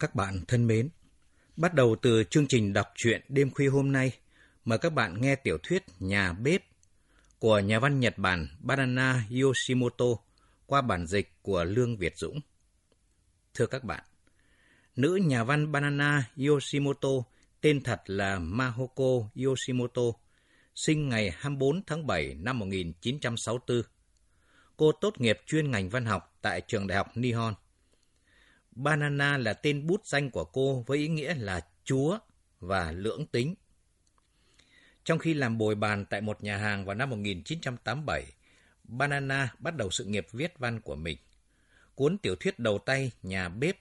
Các bạn thân mến, bắt đầu từ chương trình đọc truyện đêm khuya hôm nay, mời các bạn nghe tiểu thuyết Nhà bếp của nhà văn Nhật Bản Banana Yoshimoto qua bản dịch của Lương Việt Dũng. Thưa các bạn, nữ nhà văn Banana Yoshimoto tên thật là Mahoko Yoshimoto, sinh ngày 24 tháng 7 năm 1964. Cô tốt nghiệp chuyên ngành văn học tại trường đại học Nihon. Banana là tên bút danh của cô với ý nghĩa là chúa và lưỡng tính. Trong khi làm bồi bàn tại một nhà hàng vào năm 1987, Banana bắt đầu sự nghiệp viết văn của mình. Cuốn tiểu thuyết đầu tay Nhà bếp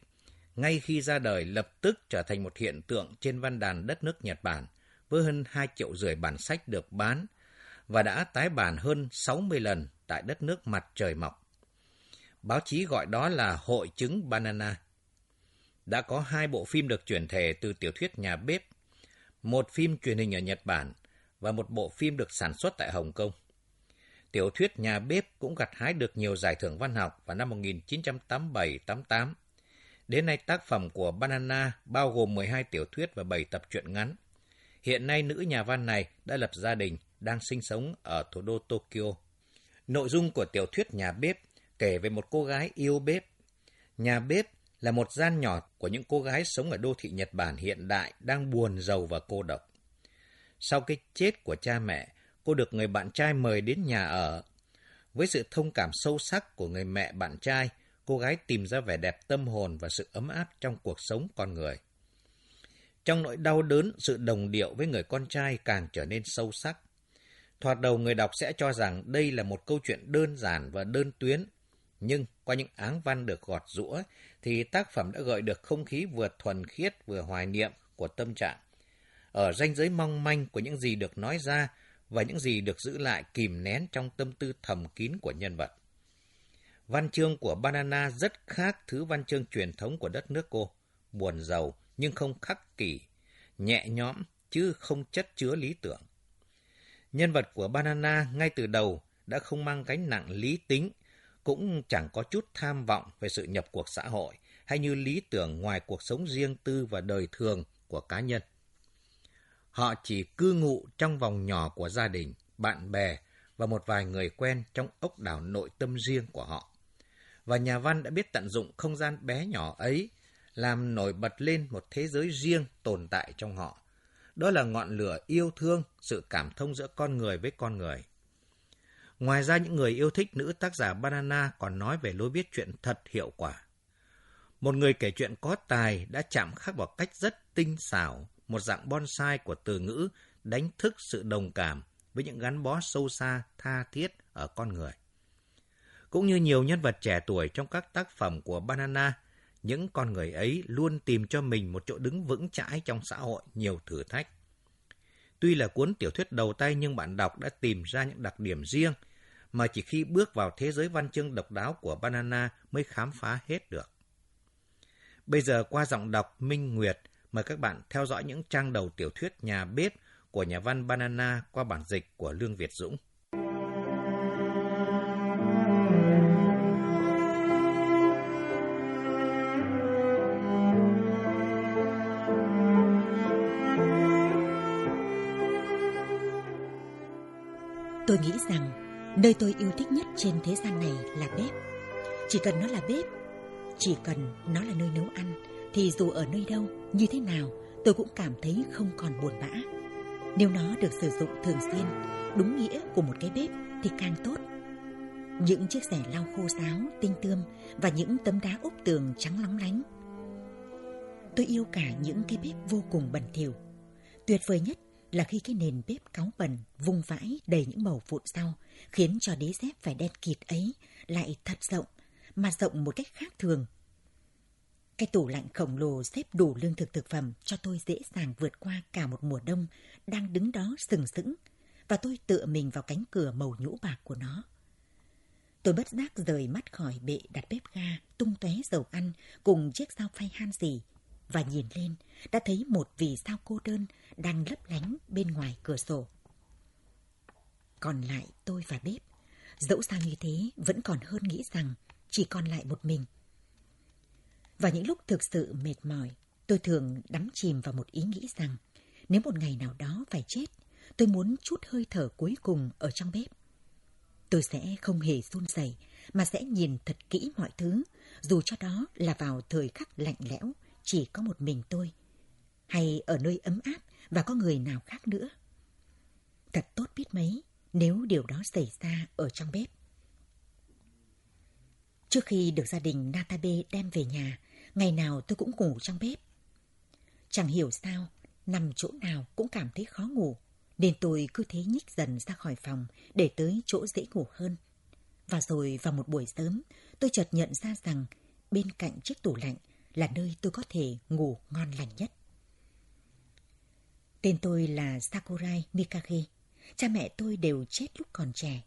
ngay khi ra đời lập tức trở thành một hiện tượng trên văn đàn đất nước Nhật Bản với hơn 2 triệu rưỡi bản sách được bán và đã tái bản hơn 60 lần tại đất nước mặt trời mọc. Báo chí gọi đó là Hội chứng Banana. Đã có hai bộ phim được chuyển thể từ tiểu thuyết Nhà bếp, một phim truyền hình ở Nhật Bản và một bộ phim được sản xuất tại Hồng Kông. Tiểu thuyết Nhà bếp cũng gặt hái được nhiều giải thưởng văn học vào năm 1987-88. Đến nay tác phẩm của Banana bao gồm 12 tiểu thuyết và 7 tập truyện ngắn. Hiện nay nữ nhà văn này đã lập gia đình, đang sinh sống ở thủ đô Tokyo. Nội dung của tiểu thuyết Nhà bếp kể về một cô gái yêu bếp. Nhà bếp là một gian nhỏ của những cô gái sống ở đô thị Nhật Bản hiện đại đang buồn giàu và cô độc. Sau cái chết của cha mẹ, cô được người bạn trai mời đến nhà ở. Với sự thông cảm sâu sắc của người mẹ bạn trai, cô gái tìm ra vẻ đẹp tâm hồn và sự ấm áp trong cuộc sống con người. Trong nỗi đau đớn, sự đồng điệu với người con trai càng trở nên sâu sắc. Thoạt đầu người đọc sẽ cho rằng đây là một câu chuyện đơn giản và đơn tuyến, nhưng qua những áng văn được gọt rũa thì tác phẩm đã gợi được không khí vừa thuần khiết vừa hoài niệm của tâm trạng. Ở ranh giới mong manh của những gì được nói ra và những gì được giữ lại kìm nén trong tâm tư thầm kín của nhân vật. Văn chương của Banana rất khác thứ văn chương truyền thống của đất nước cô, buồn giàu nhưng không khắc kỷ, nhẹ nhõm chứ không chất chứa lý tưởng. Nhân vật của Banana ngay từ đầu đã không mang gánh nặng lý tính, cũng chẳng có chút tham vọng về sự nhập cuộc xã hội hay như lý tưởng ngoài cuộc sống riêng tư và đời thường của cá nhân. Họ chỉ cư ngụ trong vòng nhỏ của gia đình, bạn bè và một vài người quen trong ốc đảo nội tâm riêng của họ. Và nhà văn đã biết tận dụng không gian bé nhỏ ấy, làm nổi bật lên một thế giới riêng tồn tại trong họ. Đó là ngọn lửa yêu thương, sự cảm thông giữa con người với con người. Ngoài ra những người yêu thích nữ tác giả Banana còn nói về lối viết chuyện thật hiệu quả. Một người kể chuyện có tài đã chạm khắc vào cách rất tinh xảo một dạng bonsai của từ ngữ đánh thức sự đồng cảm với những gắn bó sâu xa, tha thiết ở con người. Cũng như nhiều nhân vật trẻ tuổi trong các tác phẩm của Banana, những con người ấy luôn tìm cho mình một chỗ đứng vững chãi trong xã hội nhiều thử thách. Tuy là cuốn tiểu thuyết đầu tay nhưng bạn đọc đã tìm ra những đặc điểm riêng mà chỉ khi bước vào thế giới văn chương độc đáo của Banana mới khám phá hết được. Bây giờ qua giọng đọc Minh Nguyệt, mời các bạn theo dõi những trang đầu tiểu thuyết Nhà bếp của nhà văn Banana qua bản dịch của Lương Việt Dũng. Tôi nghĩ rằng nơi tôi yêu thích nhất trên thế gian này là bếp. Chỉ cần nó là bếp, chỉ cần nó là nơi nấu ăn, thì dù ở nơi đâu, như thế nào, tôi cũng cảm thấy không còn buồn bã. Nếu nó được sử dụng thường xuyên, đúng nghĩa của một cái bếp thì càng tốt. Những chiếc rẻ lau khô ráo, tinh tươm và những tấm đá úp tường trắng lóng lánh. Tôi yêu cả những cái bếp vô cùng bẩn thỉu. Tuyệt vời nhất là khi cái nền bếp cáu bẩn, vung vãi đầy những màu vụn rau, khiến cho đế dép phải đen kịt ấy lại thật rộng, mà rộng một cách khác thường cái tủ lạnh khổng lồ xếp đủ lương thực thực phẩm cho tôi dễ dàng vượt qua cả một mùa đông đang đứng đó sừng sững và tôi tựa mình vào cánh cửa màu nhũ bạc của nó. Tôi bất giác rời mắt khỏi bệ đặt bếp ga, tung tóe dầu ăn cùng chiếc dao phay han dì và nhìn lên đã thấy một vì sao cô đơn đang lấp lánh bên ngoài cửa sổ. Còn lại tôi và bếp, dẫu sao như thế vẫn còn hơn nghĩ rằng chỉ còn lại một mình – Và những lúc thực sự mệt mỏi, tôi thường đắm chìm vào một ý nghĩ rằng nếu một ngày nào đó phải chết, tôi muốn chút hơi thở cuối cùng ở trong bếp. Tôi sẽ không hề run rẩy mà sẽ nhìn thật kỹ mọi thứ, dù cho đó là vào thời khắc lạnh lẽo, chỉ có một mình tôi, hay ở nơi ấm áp và có người nào khác nữa. Thật tốt biết mấy nếu điều đó xảy ra ở trong bếp. Trước khi được gia đình Natabe đem về nhà, ngày nào tôi cũng ngủ trong bếp. Chẳng hiểu sao, nằm chỗ nào cũng cảm thấy khó ngủ, nên tôi cứ thế nhích dần ra khỏi phòng để tới chỗ dễ ngủ hơn. Và rồi vào một buổi sớm, tôi chợt nhận ra rằng bên cạnh chiếc tủ lạnh là nơi tôi có thể ngủ ngon lành nhất. Tên tôi là Sakurai Mikage. Cha mẹ tôi đều chết lúc còn trẻ.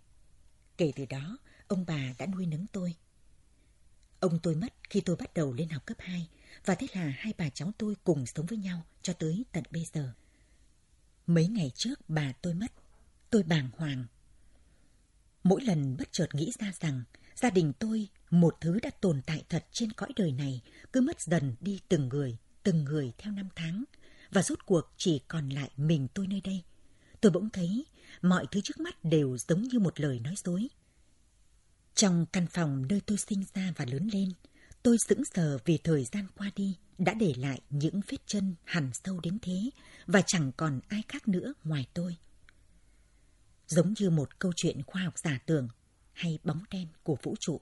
Kể từ đó, ông bà đã nuôi nấng tôi. Ông tôi mất khi tôi bắt đầu lên học cấp 2 và thế là hai bà cháu tôi cùng sống với nhau cho tới tận bây giờ. Mấy ngày trước bà tôi mất, tôi bàng hoàng. Mỗi lần bất chợt nghĩ ra rằng gia đình tôi, một thứ đã tồn tại thật trên cõi đời này, cứ mất dần đi từng người, từng người theo năm tháng, và rốt cuộc chỉ còn lại mình tôi nơi đây. Tôi bỗng thấy mọi thứ trước mắt đều giống như một lời nói dối. Trong căn phòng nơi tôi sinh ra và lớn lên, tôi sững sờ vì thời gian qua đi đã để lại những vết chân hằn sâu đến thế và chẳng còn ai khác nữa ngoài tôi. Giống như một câu chuyện khoa học giả tưởng hay bóng đen của vũ trụ.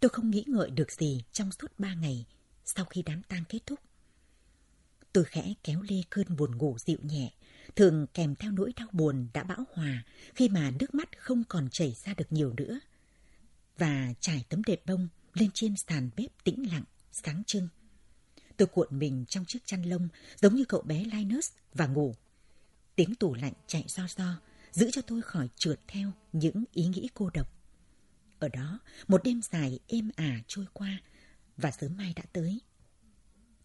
Tôi không nghĩ ngợi được gì trong suốt ba ngày sau khi đám tang kết thúc. Tôi khẽ kéo lê cơn buồn ngủ dịu nhẹ, thường kèm theo nỗi đau buồn đã bão hòa khi mà nước mắt không còn chảy ra được nhiều nữa. Và trải tấm đệm bông lên trên sàn bếp tĩnh lặng, sáng trưng. Tôi cuộn mình trong chiếc chăn lông giống như cậu bé Linus và ngủ. Tiếng tủ lạnh chạy do do, giữ cho tôi khỏi trượt theo những ý nghĩ cô độc. Ở đó, một đêm dài êm ả trôi qua và sớm mai đã tới.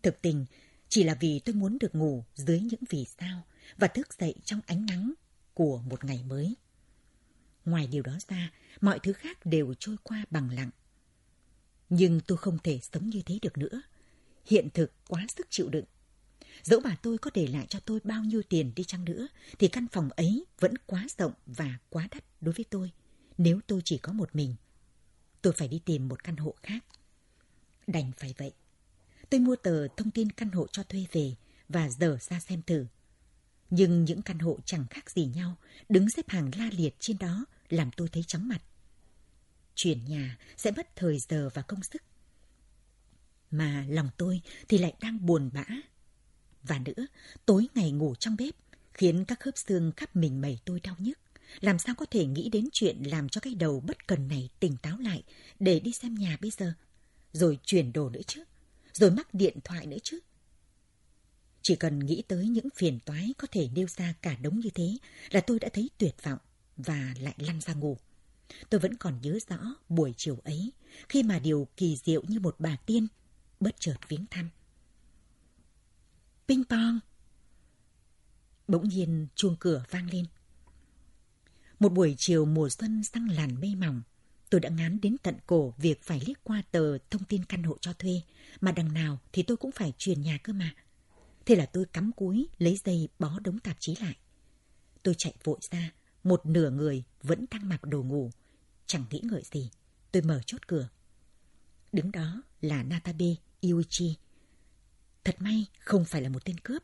Thực tình, chỉ là vì tôi muốn được ngủ dưới những vì sao và thức dậy trong ánh nắng của một ngày mới. Ngoài điều đó ra, mọi thứ khác đều trôi qua bằng lặng. Nhưng tôi không thể sống như thế được nữa. Hiện thực quá sức chịu đựng. Dẫu bà tôi có để lại cho tôi bao nhiêu tiền đi chăng nữa, thì căn phòng ấy vẫn quá rộng và quá đắt đối với tôi, nếu tôi chỉ có một mình. Tôi phải đi tìm một căn hộ khác. Đành phải vậy. Tôi mua tờ thông tin căn hộ cho thuê về và dở ra xem thử. Nhưng những căn hộ chẳng khác gì nhau, đứng xếp hàng la liệt trên đó làm tôi thấy chóng mặt. Chuyển nhà sẽ mất thời giờ và công sức. Mà lòng tôi thì lại đang buồn bã. Và nữa, tối ngày ngủ trong bếp khiến các khớp xương khắp mình mẩy tôi đau nhức. Làm sao có thể nghĩ đến chuyện làm cho cái đầu bất cần này tỉnh táo lại để đi xem nhà bây giờ? Rồi chuyển đồ nữa chứ? Rồi mắc điện thoại nữa chứ? Chỉ cần nghĩ tới những phiền toái có thể nêu ra cả đống như thế là tôi đã thấy tuyệt vọng và lại lăn ra ngủ. Tôi vẫn còn nhớ rõ buổi chiều ấy, khi mà điều kỳ diệu như một bà tiên bất chợt viếng thăm. Ping pong! Bỗng nhiên chuông cửa vang lên. Một buổi chiều mùa xuân sang làn mây mỏng, tôi đã ngán đến tận cổ việc phải liếc qua tờ thông tin căn hộ cho thuê, mà đằng nào thì tôi cũng phải truyền nhà cơ mà. Thế là tôi cắm cúi, lấy dây bó đống tạp chí lại. Tôi chạy vội ra, một nửa người vẫn đang mặc đồ ngủ. Chẳng nghĩ ngợi gì, tôi mở chốt cửa. Đứng đó là Natabe Iuichi. Thật may không phải là một tên cướp.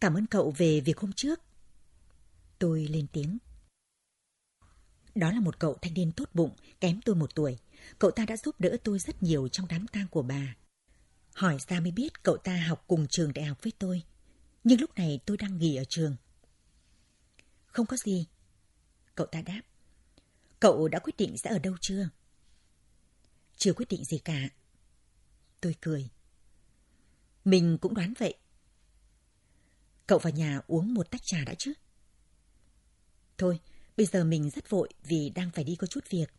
Cảm ơn cậu về việc hôm trước. Tôi lên tiếng. Đó là một cậu thanh niên tốt bụng, kém tôi một tuổi. Cậu ta đã giúp đỡ tôi rất nhiều trong đám tang của bà. Hỏi ra mới biết cậu ta học cùng trường đại học với tôi. Nhưng lúc này tôi đang nghỉ ở trường. Không có gì. Cậu ta đáp. Cậu đã quyết định sẽ ở đâu chưa? Chưa quyết định gì cả. Tôi cười. Mình cũng đoán vậy. Cậu vào nhà uống một tách trà đã chứ? Thôi, bây giờ mình rất vội vì đang phải đi có chút việc.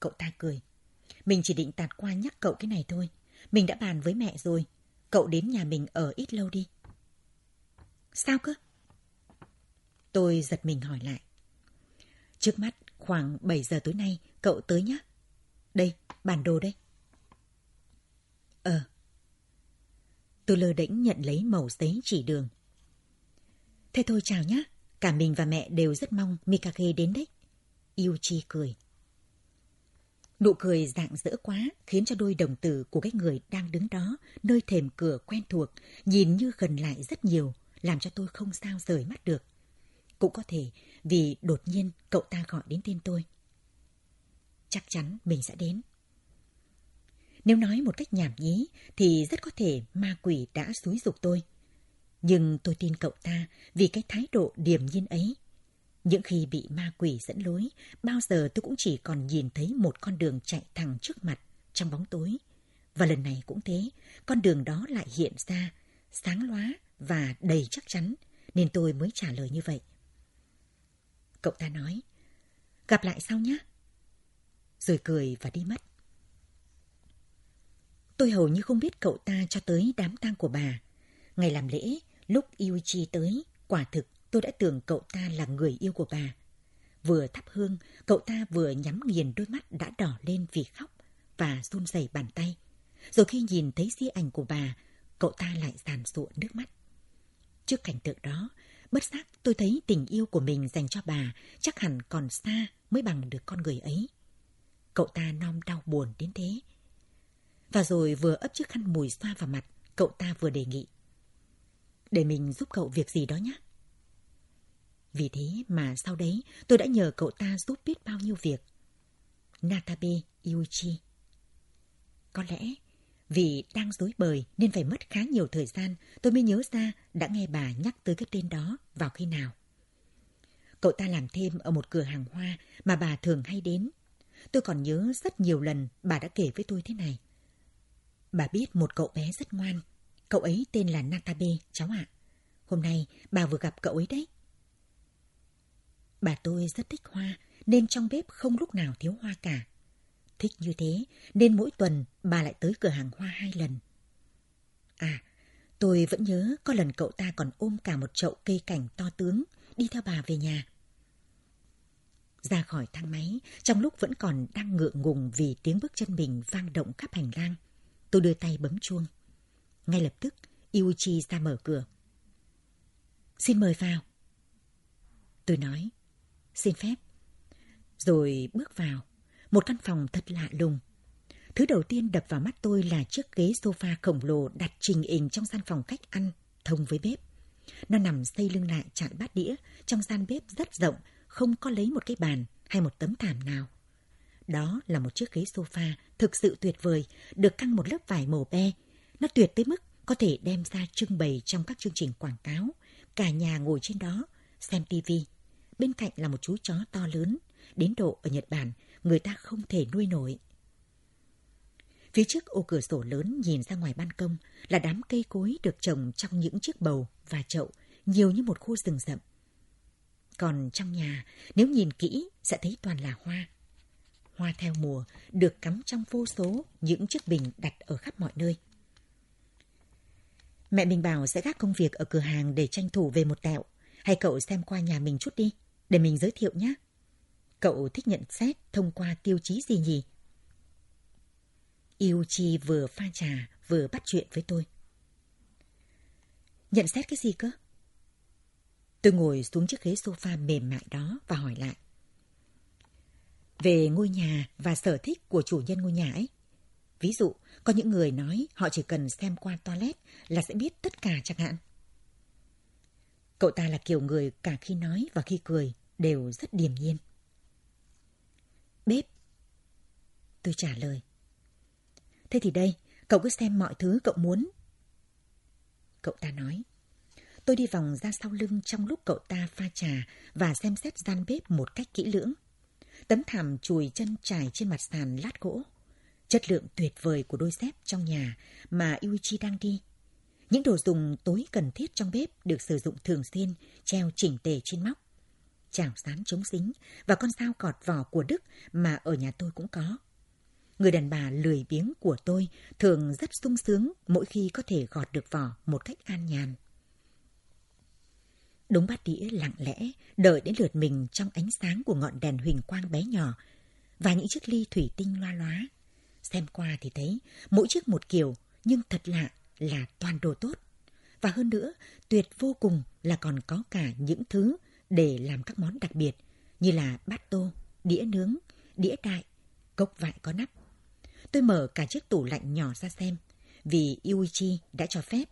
Cậu ta cười. Mình chỉ định tạt qua nhắc cậu cái này thôi. Mình đã bàn với mẹ rồi. Cậu đến nhà mình ở ít lâu đi. Sao cơ? Tôi giật mình hỏi lại. Trước mắt khoảng 7 giờ tối nay cậu tới nhé. Đây, bản đồ đây. Ờ. Tôi lơ đễnh nhận lấy mẩu giấy chỉ đường. Thế thôi chào nhé. Cả mình và mẹ đều rất mong Mikage đến đấy. Yuchi cười. Nụ cười dạng dỡ quá khiến cho đôi đồng tử của cái người đang đứng đó nơi thềm cửa quen thuộc nhìn như gần lại rất nhiều, làm cho tôi không sao rời mắt được. Cũng có thể vì đột nhiên cậu ta gọi đến tên tôi. Chắc chắn mình sẽ đến. Nếu nói một cách nhảm nhí thì rất có thể ma quỷ đã xúi dục tôi. Nhưng tôi tin cậu ta vì cái thái độ điềm nhiên ấy. Những khi bị ma quỷ dẫn lối, bao giờ tôi cũng chỉ còn nhìn thấy một con đường chạy thẳng trước mặt trong bóng tối. Và lần này cũng thế, con đường đó lại hiện ra, sáng lóa và đầy chắc chắn, nên tôi mới trả lời như vậy. Cậu ta nói, gặp lại sau nhé. Rồi cười và đi mất. Tôi hầu như không biết cậu ta cho tới đám tang của bà. Ngày làm lễ, lúc Yuichi tới, quả thực tôi đã tưởng cậu ta là người yêu của bà. Vừa thắp hương, cậu ta vừa nhắm nghiền đôi mắt đã đỏ lên vì khóc và run rẩy bàn tay. Rồi khi nhìn thấy di ảnh của bà, cậu ta lại giàn sụa nước mắt. Trước cảnh tượng đó, bất giác tôi thấy tình yêu của mình dành cho bà chắc hẳn còn xa mới bằng được con người ấy. Cậu ta non đau buồn đến thế. Và rồi vừa ấp chiếc khăn mùi xoa vào mặt, cậu ta vừa đề nghị. Để mình giúp cậu việc gì đó nhé. Vì thế mà sau đấy, tôi đã nhờ cậu ta giúp biết bao nhiêu việc. Natabe Yuichi. Có lẽ vì đang dối bời nên phải mất khá nhiều thời gian, tôi mới nhớ ra đã nghe bà nhắc tới cái tên đó vào khi nào. Cậu ta làm thêm ở một cửa hàng hoa mà bà thường hay đến. Tôi còn nhớ rất nhiều lần bà đã kể với tôi thế này. Bà biết một cậu bé rất ngoan. Cậu ấy tên là Natabe, cháu ạ. Hôm nay bà vừa gặp cậu ấy đấy. Bà tôi rất thích hoa, nên trong bếp không lúc nào thiếu hoa cả. Thích như thế, nên mỗi tuần bà lại tới cửa hàng hoa hai lần. À, tôi vẫn nhớ có lần cậu ta còn ôm cả một chậu cây cảnh to tướng, đi theo bà về nhà. Ra khỏi thang máy, trong lúc vẫn còn đang ngượng ngùng vì tiếng bước chân mình vang động khắp hành lang, tôi đưa tay bấm chuông. Ngay lập tức, Iuchi ra mở cửa. Xin mời vào. Tôi nói, xin phép. Rồi bước vào, một căn phòng thật lạ lùng. Thứ đầu tiên đập vào mắt tôi là chiếc ghế sofa khổng lồ đặt trình hình trong gian phòng khách ăn, thông với bếp. Nó nằm xây lưng lại chặn bát đĩa, trong gian bếp rất rộng, không có lấy một cái bàn hay một tấm thảm nào. Đó là một chiếc ghế sofa thực sự tuyệt vời, được căng một lớp vải màu be. Nó tuyệt tới mức có thể đem ra trưng bày trong các chương trình quảng cáo. Cả nhà ngồi trên đó, xem tivi Bên cạnh là một chú chó to lớn, đến độ ở Nhật Bản người ta không thể nuôi nổi. Phía trước ô cửa sổ lớn nhìn ra ngoài ban công là đám cây cối được trồng trong những chiếc bầu và chậu, nhiều như một khu rừng rậm. Còn trong nhà, nếu nhìn kỹ sẽ thấy toàn là hoa. Hoa theo mùa được cắm trong vô số những chiếc bình đặt ở khắp mọi nơi. Mẹ mình bảo sẽ gác công việc ở cửa hàng để tranh thủ về một tẹo. Hay cậu xem qua nhà mình chút đi, để mình giới thiệu nhé. Cậu thích nhận xét thông qua tiêu chí gì nhỉ? Yuchi vừa pha trà vừa bắt chuyện với tôi. Nhận xét cái gì cơ? Tôi ngồi xuống chiếc ghế sofa mềm mại đó và hỏi lại. Về ngôi nhà và sở thích của chủ nhân ngôi nhà ấy. Ví dụ, có những người nói họ chỉ cần xem qua toilet là sẽ biết tất cả chẳng hạn. Cậu ta là kiểu người cả khi nói và khi cười đều rất điềm nhiên. Bếp. Tôi trả lời. Thế thì đây, cậu cứ xem mọi thứ cậu muốn. Cậu ta nói. Tôi đi vòng ra sau lưng trong lúc cậu ta pha trà và xem xét gian bếp một cách kỹ lưỡng. Tấm thảm chùi chân trải trên mặt sàn lát gỗ. Chất lượng tuyệt vời của đôi dép trong nhà mà Yuichi đang đi. Những đồ dùng tối cần thiết trong bếp được sử dụng thường xuyên, treo chỉnh tề trên móc chảo sán chống dính và con dao cọt vỏ của Đức mà ở nhà tôi cũng có. Người đàn bà lười biếng của tôi thường rất sung sướng mỗi khi có thể gọt được vỏ một cách an nhàn. Đống bát đĩa lặng lẽ, đợi đến lượt mình trong ánh sáng của ngọn đèn huỳnh quang bé nhỏ và những chiếc ly thủy tinh loa loá. Xem qua thì thấy mỗi chiếc một kiểu, nhưng thật lạ là toàn đồ tốt. Và hơn nữa, tuyệt vô cùng là còn có cả những thứ để làm các món đặc biệt như là bát tô, đĩa nướng, đĩa đại, cốc vại có nắp. Tôi mở cả chiếc tủ lạnh nhỏ ra xem, vì Yuichi đã cho phép.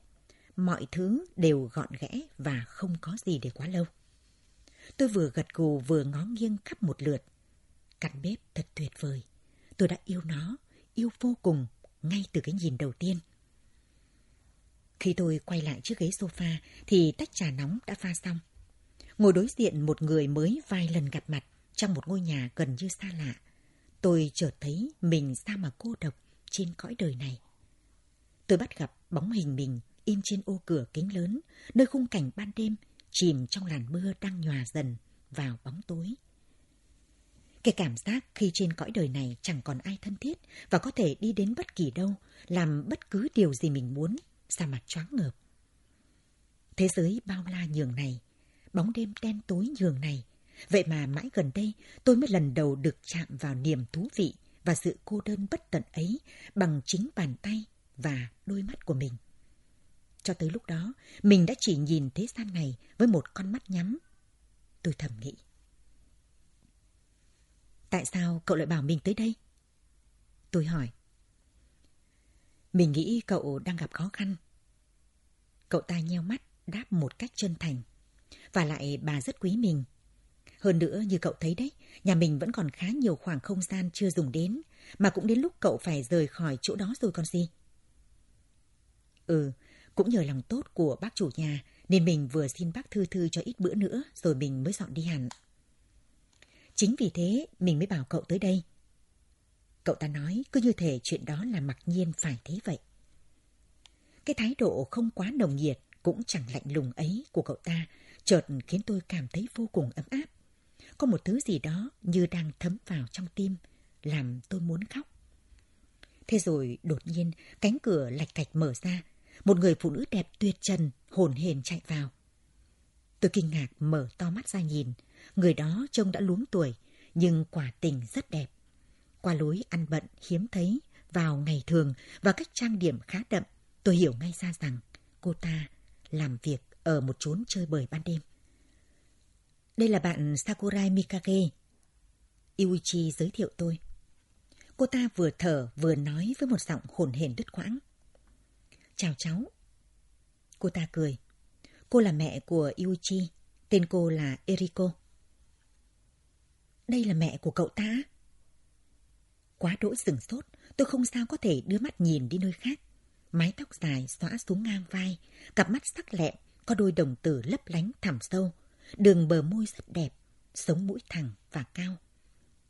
Mọi thứ đều gọn ghẽ và không có gì để quá lâu. Tôi vừa gật gù vừa ngó nghiêng khắp một lượt. Căn bếp thật tuyệt vời. Tôi đã yêu nó, yêu vô cùng, ngay từ cái nhìn đầu tiên. Khi tôi quay lại chiếc ghế sofa thì tách trà nóng đã pha xong. Ngồi đối diện một người mới vài lần gặp mặt trong một ngôi nhà gần như xa lạ. Tôi chợt thấy mình sao mà cô độc trên cõi đời này. Tôi bắt gặp bóng hình mình in trên ô cửa kính lớn, nơi khung cảnh ban đêm chìm trong làn mưa đang nhòa dần vào bóng tối. Cái cảm giác khi trên cõi đời này chẳng còn ai thân thiết và có thể đi đến bất kỳ đâu, làm bất cứ điều gì mình muốn, ra mặt choáng ngợp. Thế giới bao la nhường này, bóng đêm đen tối nhường này. Vậy mà mãi gần đây tôi mới lần đầu được chạm vào niềm thú vị và sự cô đơn bất tận ấy bằng chính bàn tay và đôi mắt của mình. Cho tới lúc đó, mình đã chỉ nhìn thế gian này với một con mắt nhắm. Tôi thầm nghĩ. Tại sao cậu lại bảo mình tới đây? Tôi hỏi. Mình nghĩ cậu đang gặp khó khăn. Cậu ta nheo mắt, đáp một cách chân thành. Và lại bà rất quý mình. Hơn nữa, như cậu thấy đấy, nhà mình vẫn còn khá nhiều khoảng không gian chưa dùng đến, mà cũng đến lúc cậu phải rời khỏi chỗ đó rồi còn gì. Ừ, cũng nhờ lòng tốt của bác chủ nhà, nên mình vừa xin bác thư thư cho ít bữa nữa, rồi mình mới dọn đi hẳn. Chính vì thế, mình mới bảo cậu tới đây. Cậu ta nói cứ như thể chuyện đó là mặc nhiên phải thế vậy. Cái thái độ không quá nồng nhiệt cũng chẳng lạnh lùng ấy của cậu ta chợt khiến tôi cảm thấy vô cùng ấm áp. Có một thứ gì đó như đang thấm vào trong tim, làm tôi muốn khóc. Thế rồi đột nhiên cánh cửa lạch cạch mở ra, một người phụ nữ đẹp tuyệt trần hồn hền chạy vào. Tôi kinh ngạc mở to mắt ra nhìn, người đó trông đã luống tuổi, nhưng quả tình rất đẹp. Qua lối ăn bận hiếm thấy, vào ngày thường và cách trang điểm khá đậm, tôi hiểu ngay ra rằng cô ta làm việc ở một chốn chơi bời ban đêm. Đây là bạn Sakurai Mikage. Iuichi giới thiệu tôi. Cô ta vừa thở vừa nói với một giọng hồn hển đứt quãng. Chào cháu. Cô ta cười. Cô là mẹ của Iuichi. Tên cô là Eriko. Đây là mẹ của cậu ta? Quá đỗi sừng sốt, tôi không sao có thể đưa mắt nhìn đi nơi khác. Mái tóc dài xõa xuống ngang vai, cặp mắt sắc lẹm, có đôi đồng tử lấp lánh thẳm sâu, đường bờ môi rất đẹp, sống mũi thẳng và cao.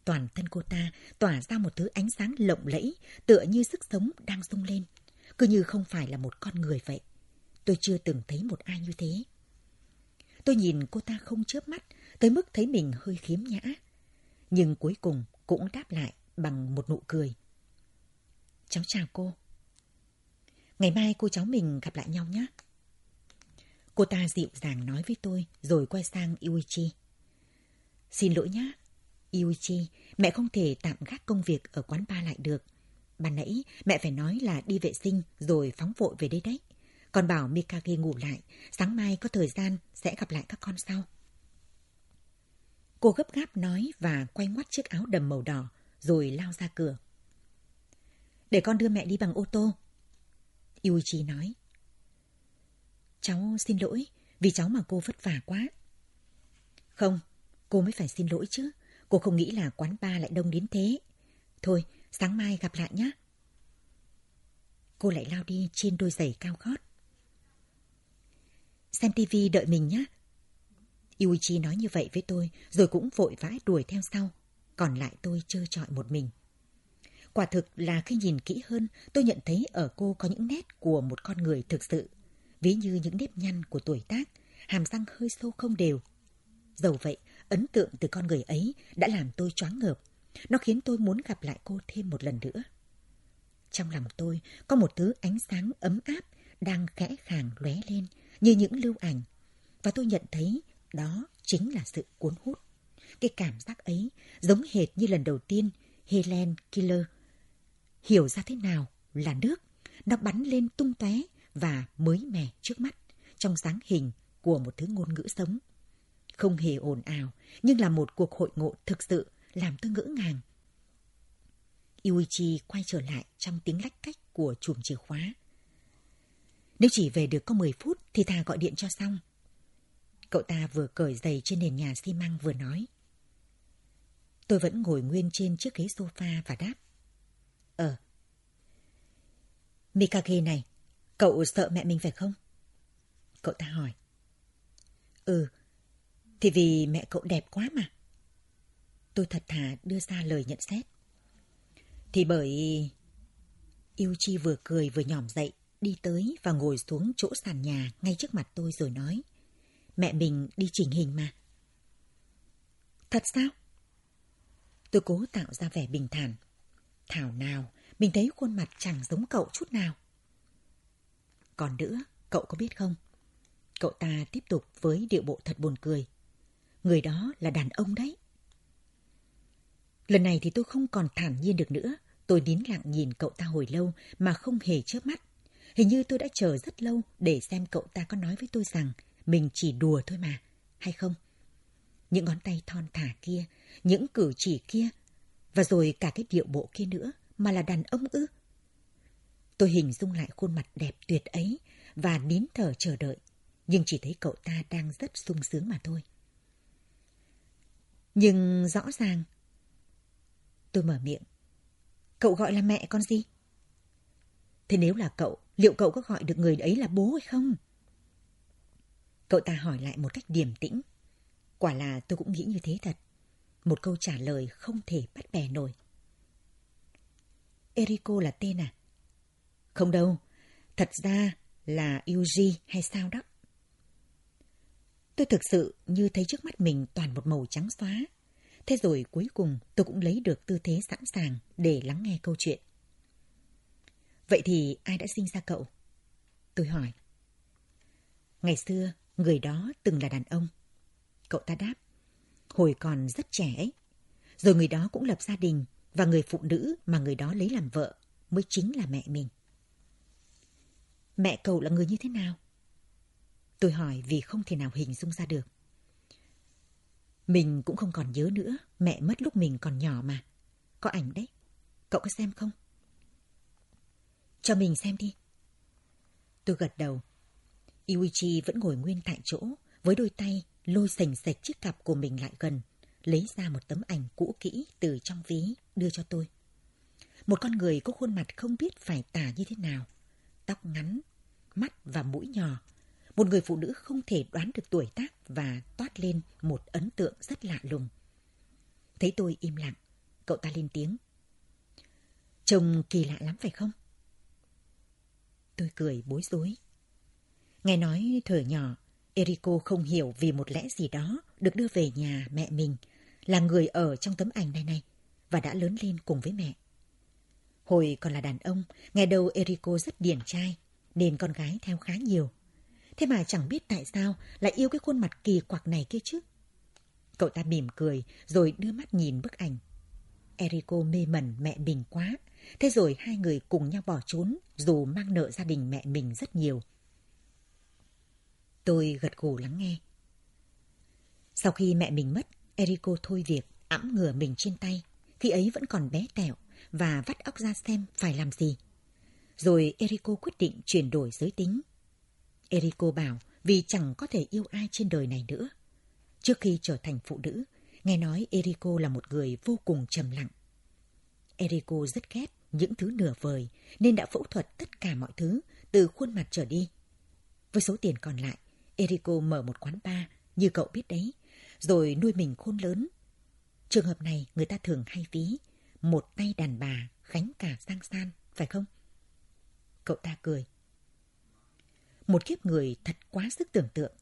Toàn thân cô ta tỏa ra một thứ ánh sáng lộng lẫy, tựa như sức sống đang rung lên, cứ như không phải là một con người vậy. Tôi chưa từng thấy một ai như thế. Tôi nhìn cô ta không chớp mắt, tới mức thấy mình hơi khiếm nhã. Nhưng cuối cùng cũng đáp lại bằng một nụ cười. Cháu chào cô. Ngày mai cô cháu mình gặp lại nhau nhé. Cô ta dịu dàng nói với tôi rồi quay sang Yuichi. Xin lỗi nhé. Yuichi, mẹ không thể tạm gác công việc ở quán ba lại được. Ban nãy mẹ phải nói là đi vệ sinh rồi phóng vội về đây đấy. Còn bảo Mikage ngủ lại, sáng mai có thời gian sẽ gặp lại các con sau. Cô gấp gáp nói và quay ngoắt chiếc áo đầm màu đỏ rồi lao ra cửa. Để con đưa mẹ đi bằng ô tô. Yuichi nói. Cháu xin lỗi vì cháu mà cô vất vả quá. Không, cô mới phải xin lỗi chứ. Cô không nghĩ là quán ba lại đông đến thế. Thôi, sáng mai gặp lại nhé. Cô lại lao đi trên đôi giày cao gót. Xem tivi đợi mình nhé. Yuichi nói như vậy với tôi, rồi cũng vội vã đuổi theo sau. Còn lại tôi trơ trọi một mình. Quả thực là khi nhìn kỹ hơn, tôi nhận thấy ở cô có những nét của một con người thực sự. Ví như những nếp nhăn của tuổi tác, hàm răng hơi sâu không đều. Dầu vậy, ấn tượng từ con người ấy đã làm tôi choáng ngợp. Nó khiến tôi muốn gặp lại cô thêm một lần nữa. Trong lòng tôi có một thứ ánh sáng ấm áp đang khẽ khàng lóe lên như những lưu ảnh. Và tôi nhận thấy đó chính là sự cuốn hút. Cái cảm giác ấy giống hệt như lần đầu tiên Helen Keller hiểu ra thế nào là nước, nó bắn lên tung tóe và mới mẻ trước mắt, trong dáng hình của một thứ ngôn ngữ sống. Không hề ồn ào, nhưng là một cuộc hội ngộ thực sự làm tôi ngỡ ngàng. Yuichi quay trở lại trong tiếng lách cách của chùm chìa khóa. Nếu chỉ về được có 10 phút thì thà gọi điện cho xong. Cậu ta vừa cởi giày trên nền nhà xi măng vừa nói. Tôi vẫn ngồi nguyên trên chiếc ghế sofa và đáp. Ờ. Mikage này, cậu sợ mẹ mình phải không? Cậu ta hỏi. Ừ, thì vì mẹ cậu đẹp quá mà. Tôi thật thà đưa ra lời nhận xét. Thì bởi... Yêu Chi vừa cười vừa nhỏm dậy, đi tới và ngồi xuống chỗ sàn nhà ngay trước mặt tôi rồi nói. Mẹ mình đi chỉnh hình mà. Thật sao? Tôi cố tạo ra vẻ bình thản. Thảo nào, mình thấy khuôn mặt chẳng giống cậu chút nào. Còn nữa, cậu có biết không? Cậu ta tiếp tục với điệu bộ thật buồn cười. Người đó là đàn ông đấy. Lần này thì tôi không còn thản nhiên được nữa. Tôi nín lặng nhìn cậu ta hồi lâu mà không hề chớp mắt. Hình như tôi đã chờ rất lâu để xem cậu ta có nói với tôi rằng mình chỉ đùa thôi mà, hay không? Những ngón tay thon thả kia, những cử chỉ kia, và rồi cả cái điệu bộ kia nữa mà là đàn ông ư. Tôi hình dung lại khuôn mặt đẹp tuyệt ấy và nín thở chờ đợi, nhưng chỉ thấy cậu ta đang rất sung sướng mà thôi. Nhưng rõ ràng... Tôi mở miệng. Cậu gọi là mẹ con gì? Thế nếu là cậu, liệu cậu có gọi được người ấy là bố hay không? Cậu ta hỏi lại một cách điềm tĩnh. Quả là tôi cũng nghĩ như thế thật. Một câu trả lời không thể bắt bẻ nổi. Eriko là tên à? Không đâu, thật ra là Yuji hay sao đó. Tôi thực sự như thấy trước mắt mình toàn một màu trắng xóa. Thế rồi cuối cùng tôi cũng lấy được tư thế sẵn sàng để lắng nghe câu chuyện. Vậy thì ai đã sinh ra cậu? Tôi hỏi. Ngày xưa, người đó từng là đàn ông. Cậu ta đáp. Hồi còn rất trẻ ấy. Rồi người đó cũng lập gia đình và người phụ nữ mà người đó lấy làm vợ mới chính là mẹ mình. Mẹ cậu là người như thế nào? Tôi hỏi vì không thể nào hình dung ra được. Mình cũng không còn nhớ nữa, mẹ mất lúc mình còn nhỏ mà. Có ảnh đấy, cậu có xem không? Cho mình xem đi. Tôi gật đầu. Iuichi vẫn ngồi nguyên tại chỗ, với đôi tay lôi sành sạch chiếc cặp của mình lại gần, lấy ra một tấm ảnh cũ kỹ từ trong ví, đưa cho tôi. Một con người có khuôn mặt không biết phải tả như thế nào. Tóc ngắn, mắt và mũi nhỏ. Một người phụ nữ không thể đoán được tuổi tác và toát lên một ấn tượng rất lạ lùng. Thấy tôi im lặng, cậu ta lên tiếng. Trông kỳ lạ lắm phải không? Tôi cười bối rối. Nghe nói thời nhỏ, Eriko không hiểu vì một lẽ gì đó được đưa về nhà mẹ mình, là người ở trong tấm ảnh này này, và đã lớn lên cùng với mẹ. Hồi còn là đàn ông, nghe đầu Eriko rất điển trai, nên con gái theo khá nhiều. Thế mà chẳng biết tại sao lại yêu cái khuôn mặt kỳ quặc này kia chứ. Cậu ta mỉm cười, rồi đưa mắt nhìn bức ảnh. Eriko mê mẩn mẹ mình quá. Thế rồi hai người cùng nhau bỏ trốn, dù mang nợ gia đình mẹ mình rất nhiều. Tôi gật gù lắng nghe. Sau khi mẹ mình mất, Eriko thôi việc, ẵm ngửa mình trên tay. Khi ấy vẫn còn bé tẹo và vắt óc ra xem phải làm gì. Rồi Eriko quyết định chuyển đổi giới tính. Eriko bảo vì chẳng có thể yêu ai trên đời này nữa. Trước khi trở thành phụ nữ, nghe nói Eriko là một người vô cùng trầm lặng. Eriko rất ghét những thứ nửa vời nên đã phẫu thuật tất cả mọi thứ từ khuôn mặt trở đi. Với số tiền còn lại, Eriko mở một quán bar như cậu biết đấy, rồi nuôi mình khôn lớn. Trường hợp này người ta thường hay ví, một tay đàn bà gánh cả sang san, phải không? Cậu ta cười. Một kiếp người thật quá sức tưởng tượng.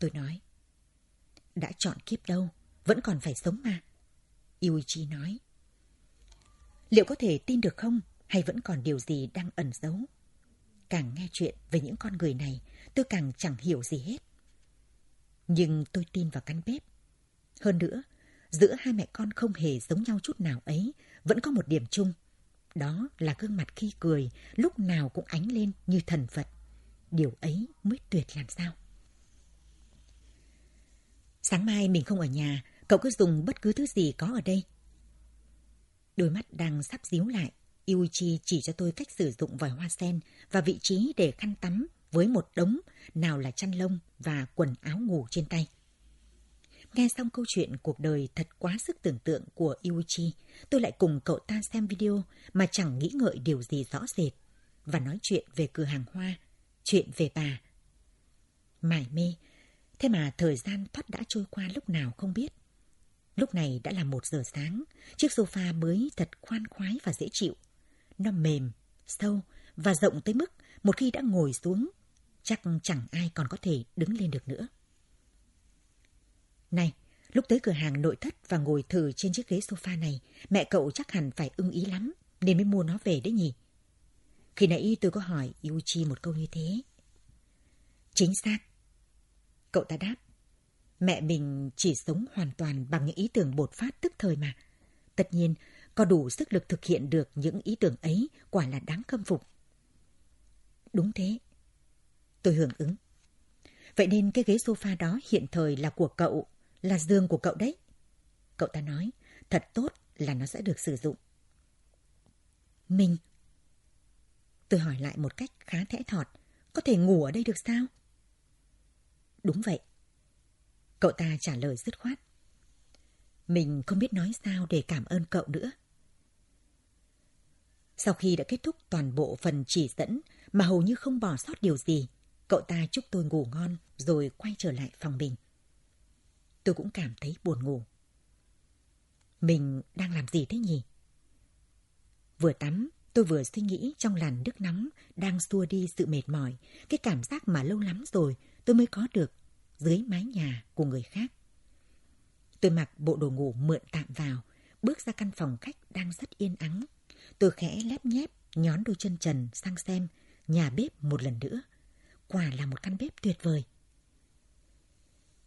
Tôi nói. Đã chọn kiếp đâu, vẫn còn phải sống mà. Yuichi nói. Liệu có thể tin được không, hay vẫn còn điều gì đang ẩn giấu? Càng nghe chuyện về những con người này, tôi càng chẳng hiểu gì hết. Nhưng tôi tin vào căn bếp. Hơn nữa, giữa hai mẹ con không hề giống nhau chút nào ấy, vẫn có một điểm chung. đó là gương mặt khi cười, lúc nào cũng ánh lên như thần Phật. Điều ấy mới tuyệt làm sao. Sáng mai mình không ở nhà, cậu cứ dùng bất cứ thứ gì có ở đây. Đôi mắt đang sắp díu lại, Yuichi chỉ cho tôi cách sử dụng vòi hoa sen và vị trí để khăn tắm với một đống nào là chăn lông và quần áo ngủ trên tay. Nghe xong câu chuyện cuộc đời thật quá sức tưởng tượng của Yuichi, tôi lại cùng cậu ta xem video mà chẳng nghĩ ngợi điều gì rõ rệt và nói chuyện về cửa hàng hoa, chuyện về bà. Mải mê, thế mà thời gian thoát đã trôi qua lúc nào không biết. Lúc này đã là một giờ sáng, chiếc sofa mới thật khoan khoái và dễ chịu. Nó mềm, sâu và rộng tới mức một khi đã ngồi xuống, chắc chẳng ai còn có thể đứng lên được nữa. Này, lúc tới cửa hàng nội thất và ngồi thử trên chiếc ghế sofa này, mẹ cậu chắc hẳn phải ưng ý lắm, nên mới mua nó về đấy nhỉ? Khi nãy tôi có hỏi Yuchi một câu như thế. Chính xác. Cậu ta đáp. Mẹ mình chỉ sống hoàn toàn bằng những ý tưởng bột phát tức thời mà. Tất nhiên, có đủ sức lực thực hiện được những ý tưởng ấy quả là đáng khâm phục. Đúng thế. Tôi hưởng ứng. Vậy nên cái ghế sofa đó hiện thời là của cậu, là giường của cậu đấy. Cậu ta nói, thật tốt là nó sẽ được sử dụng. Mình? Tôi hỏi lại một cách khá thẽ thọt, có thể ngủ ở đây được sao? Đúng vậy. Cậu ta trả lời dứt khoát. Mình không biết nói sao để cảm ơn cậu nữa. Sau khi đã kết thúc toàn bộ phần chỉ dẫn mà hầu như không bỏ sót điều gì, cậu ta chúc tôi ngủ ngon rồi quay trở lại phòng mình. Tôi cũng cảm thấy buồn ngủ. Mình đang làm gì thế nhỉ? Vừa tắm, tôi vừa suy nghĩ trong làn nước nóng đang xua đi sự mệt mỏi, cái cảm giác mà lâu lắm rồi tôi mới có được dưới mái nhà của người khác. Tôi mặc bộ đồ ngủ mượn tạm vào, bước ra căn phòng khách đang rất yên ắng. Tôi khẽ lép nhép, nhón đôi chân trần sang xem nhà bếp một lần nữa. Quả là một căn bếp tuyệt vời.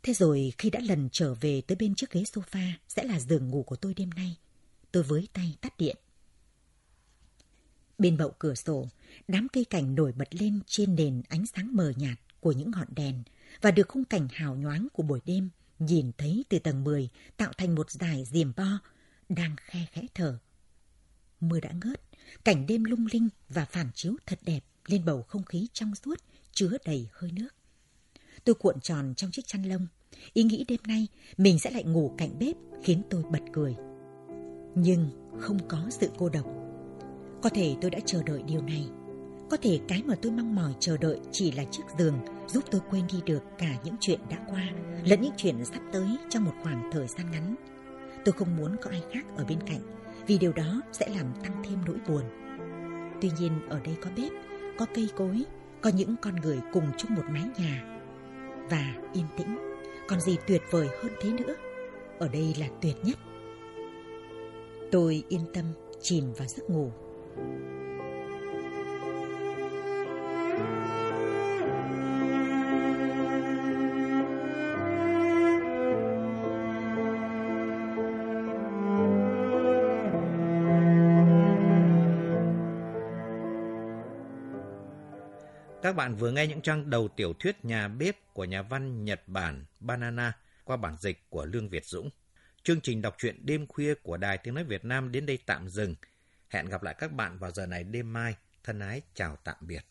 Thế rồi khi đã lần trở về tới bên chiếc ghế sofa sẽ là giường ngủ của tôi đêm nay. Tôi với tay tắt điện. Bên bậu cửa sổ, đám cây cảnh nổi bật lên trên nền ánh sáng mờ nhạt của những ngọn đèn và được khung cảnh hào nhoáng của buổi đêm nhìn thấy từ tầng 10 tạo thành một dải diềm bo đang khe khẽ thở. Mưa đã ngớt, cảnh đêm lung linh và phản chiếu thật đẹp lên bầu không khí trong suốt chứa đầy hơi nước. Tôi cuộn tròn trong chiếc chăn lông. Ý nghĩ đêm nay mình sẽ lại ngủ cạnh bếp khiến tôi bật cười. Nhưng không có sự cô độc. Có thể tôi đã chờ đợi điều này. Có thể cái mà tôi mong mỏi chờ đợi chỉ là chiếc giường giúp tôi quên đi được cả những chuyện đã qua, lẫn những chuyện sắp tới trong một khoảng thời gian ngắn. Tôi không muốn có ai khác ở bên cạnh, vì điều đó sẽ làm tăng thêm nỗi buồn. Tuy nhiên ở đây có bếp, có cây cối, có những con người cùng chung một mái nhà. Và yên tĩnh, còn gì tuyệt vời hơn thế nữa? Ở đây là tuyệt nhất. Tôi yên tâm chìm vào giấc ngủ. Các bạn vừa nghe những trang đầu tiểu thuyết nhà bếp của nhà văn Nhật Bản Banana qua bản dịch của Lương Việt Dũng. Chương trình đọc truyện đêm khuya của Đài Tiếng Nói Việt Nam đến đây tạm dừng. Hẹn gặp lại các bạn vào giờ này đêm mai. Thân ái, chào tạm biệt.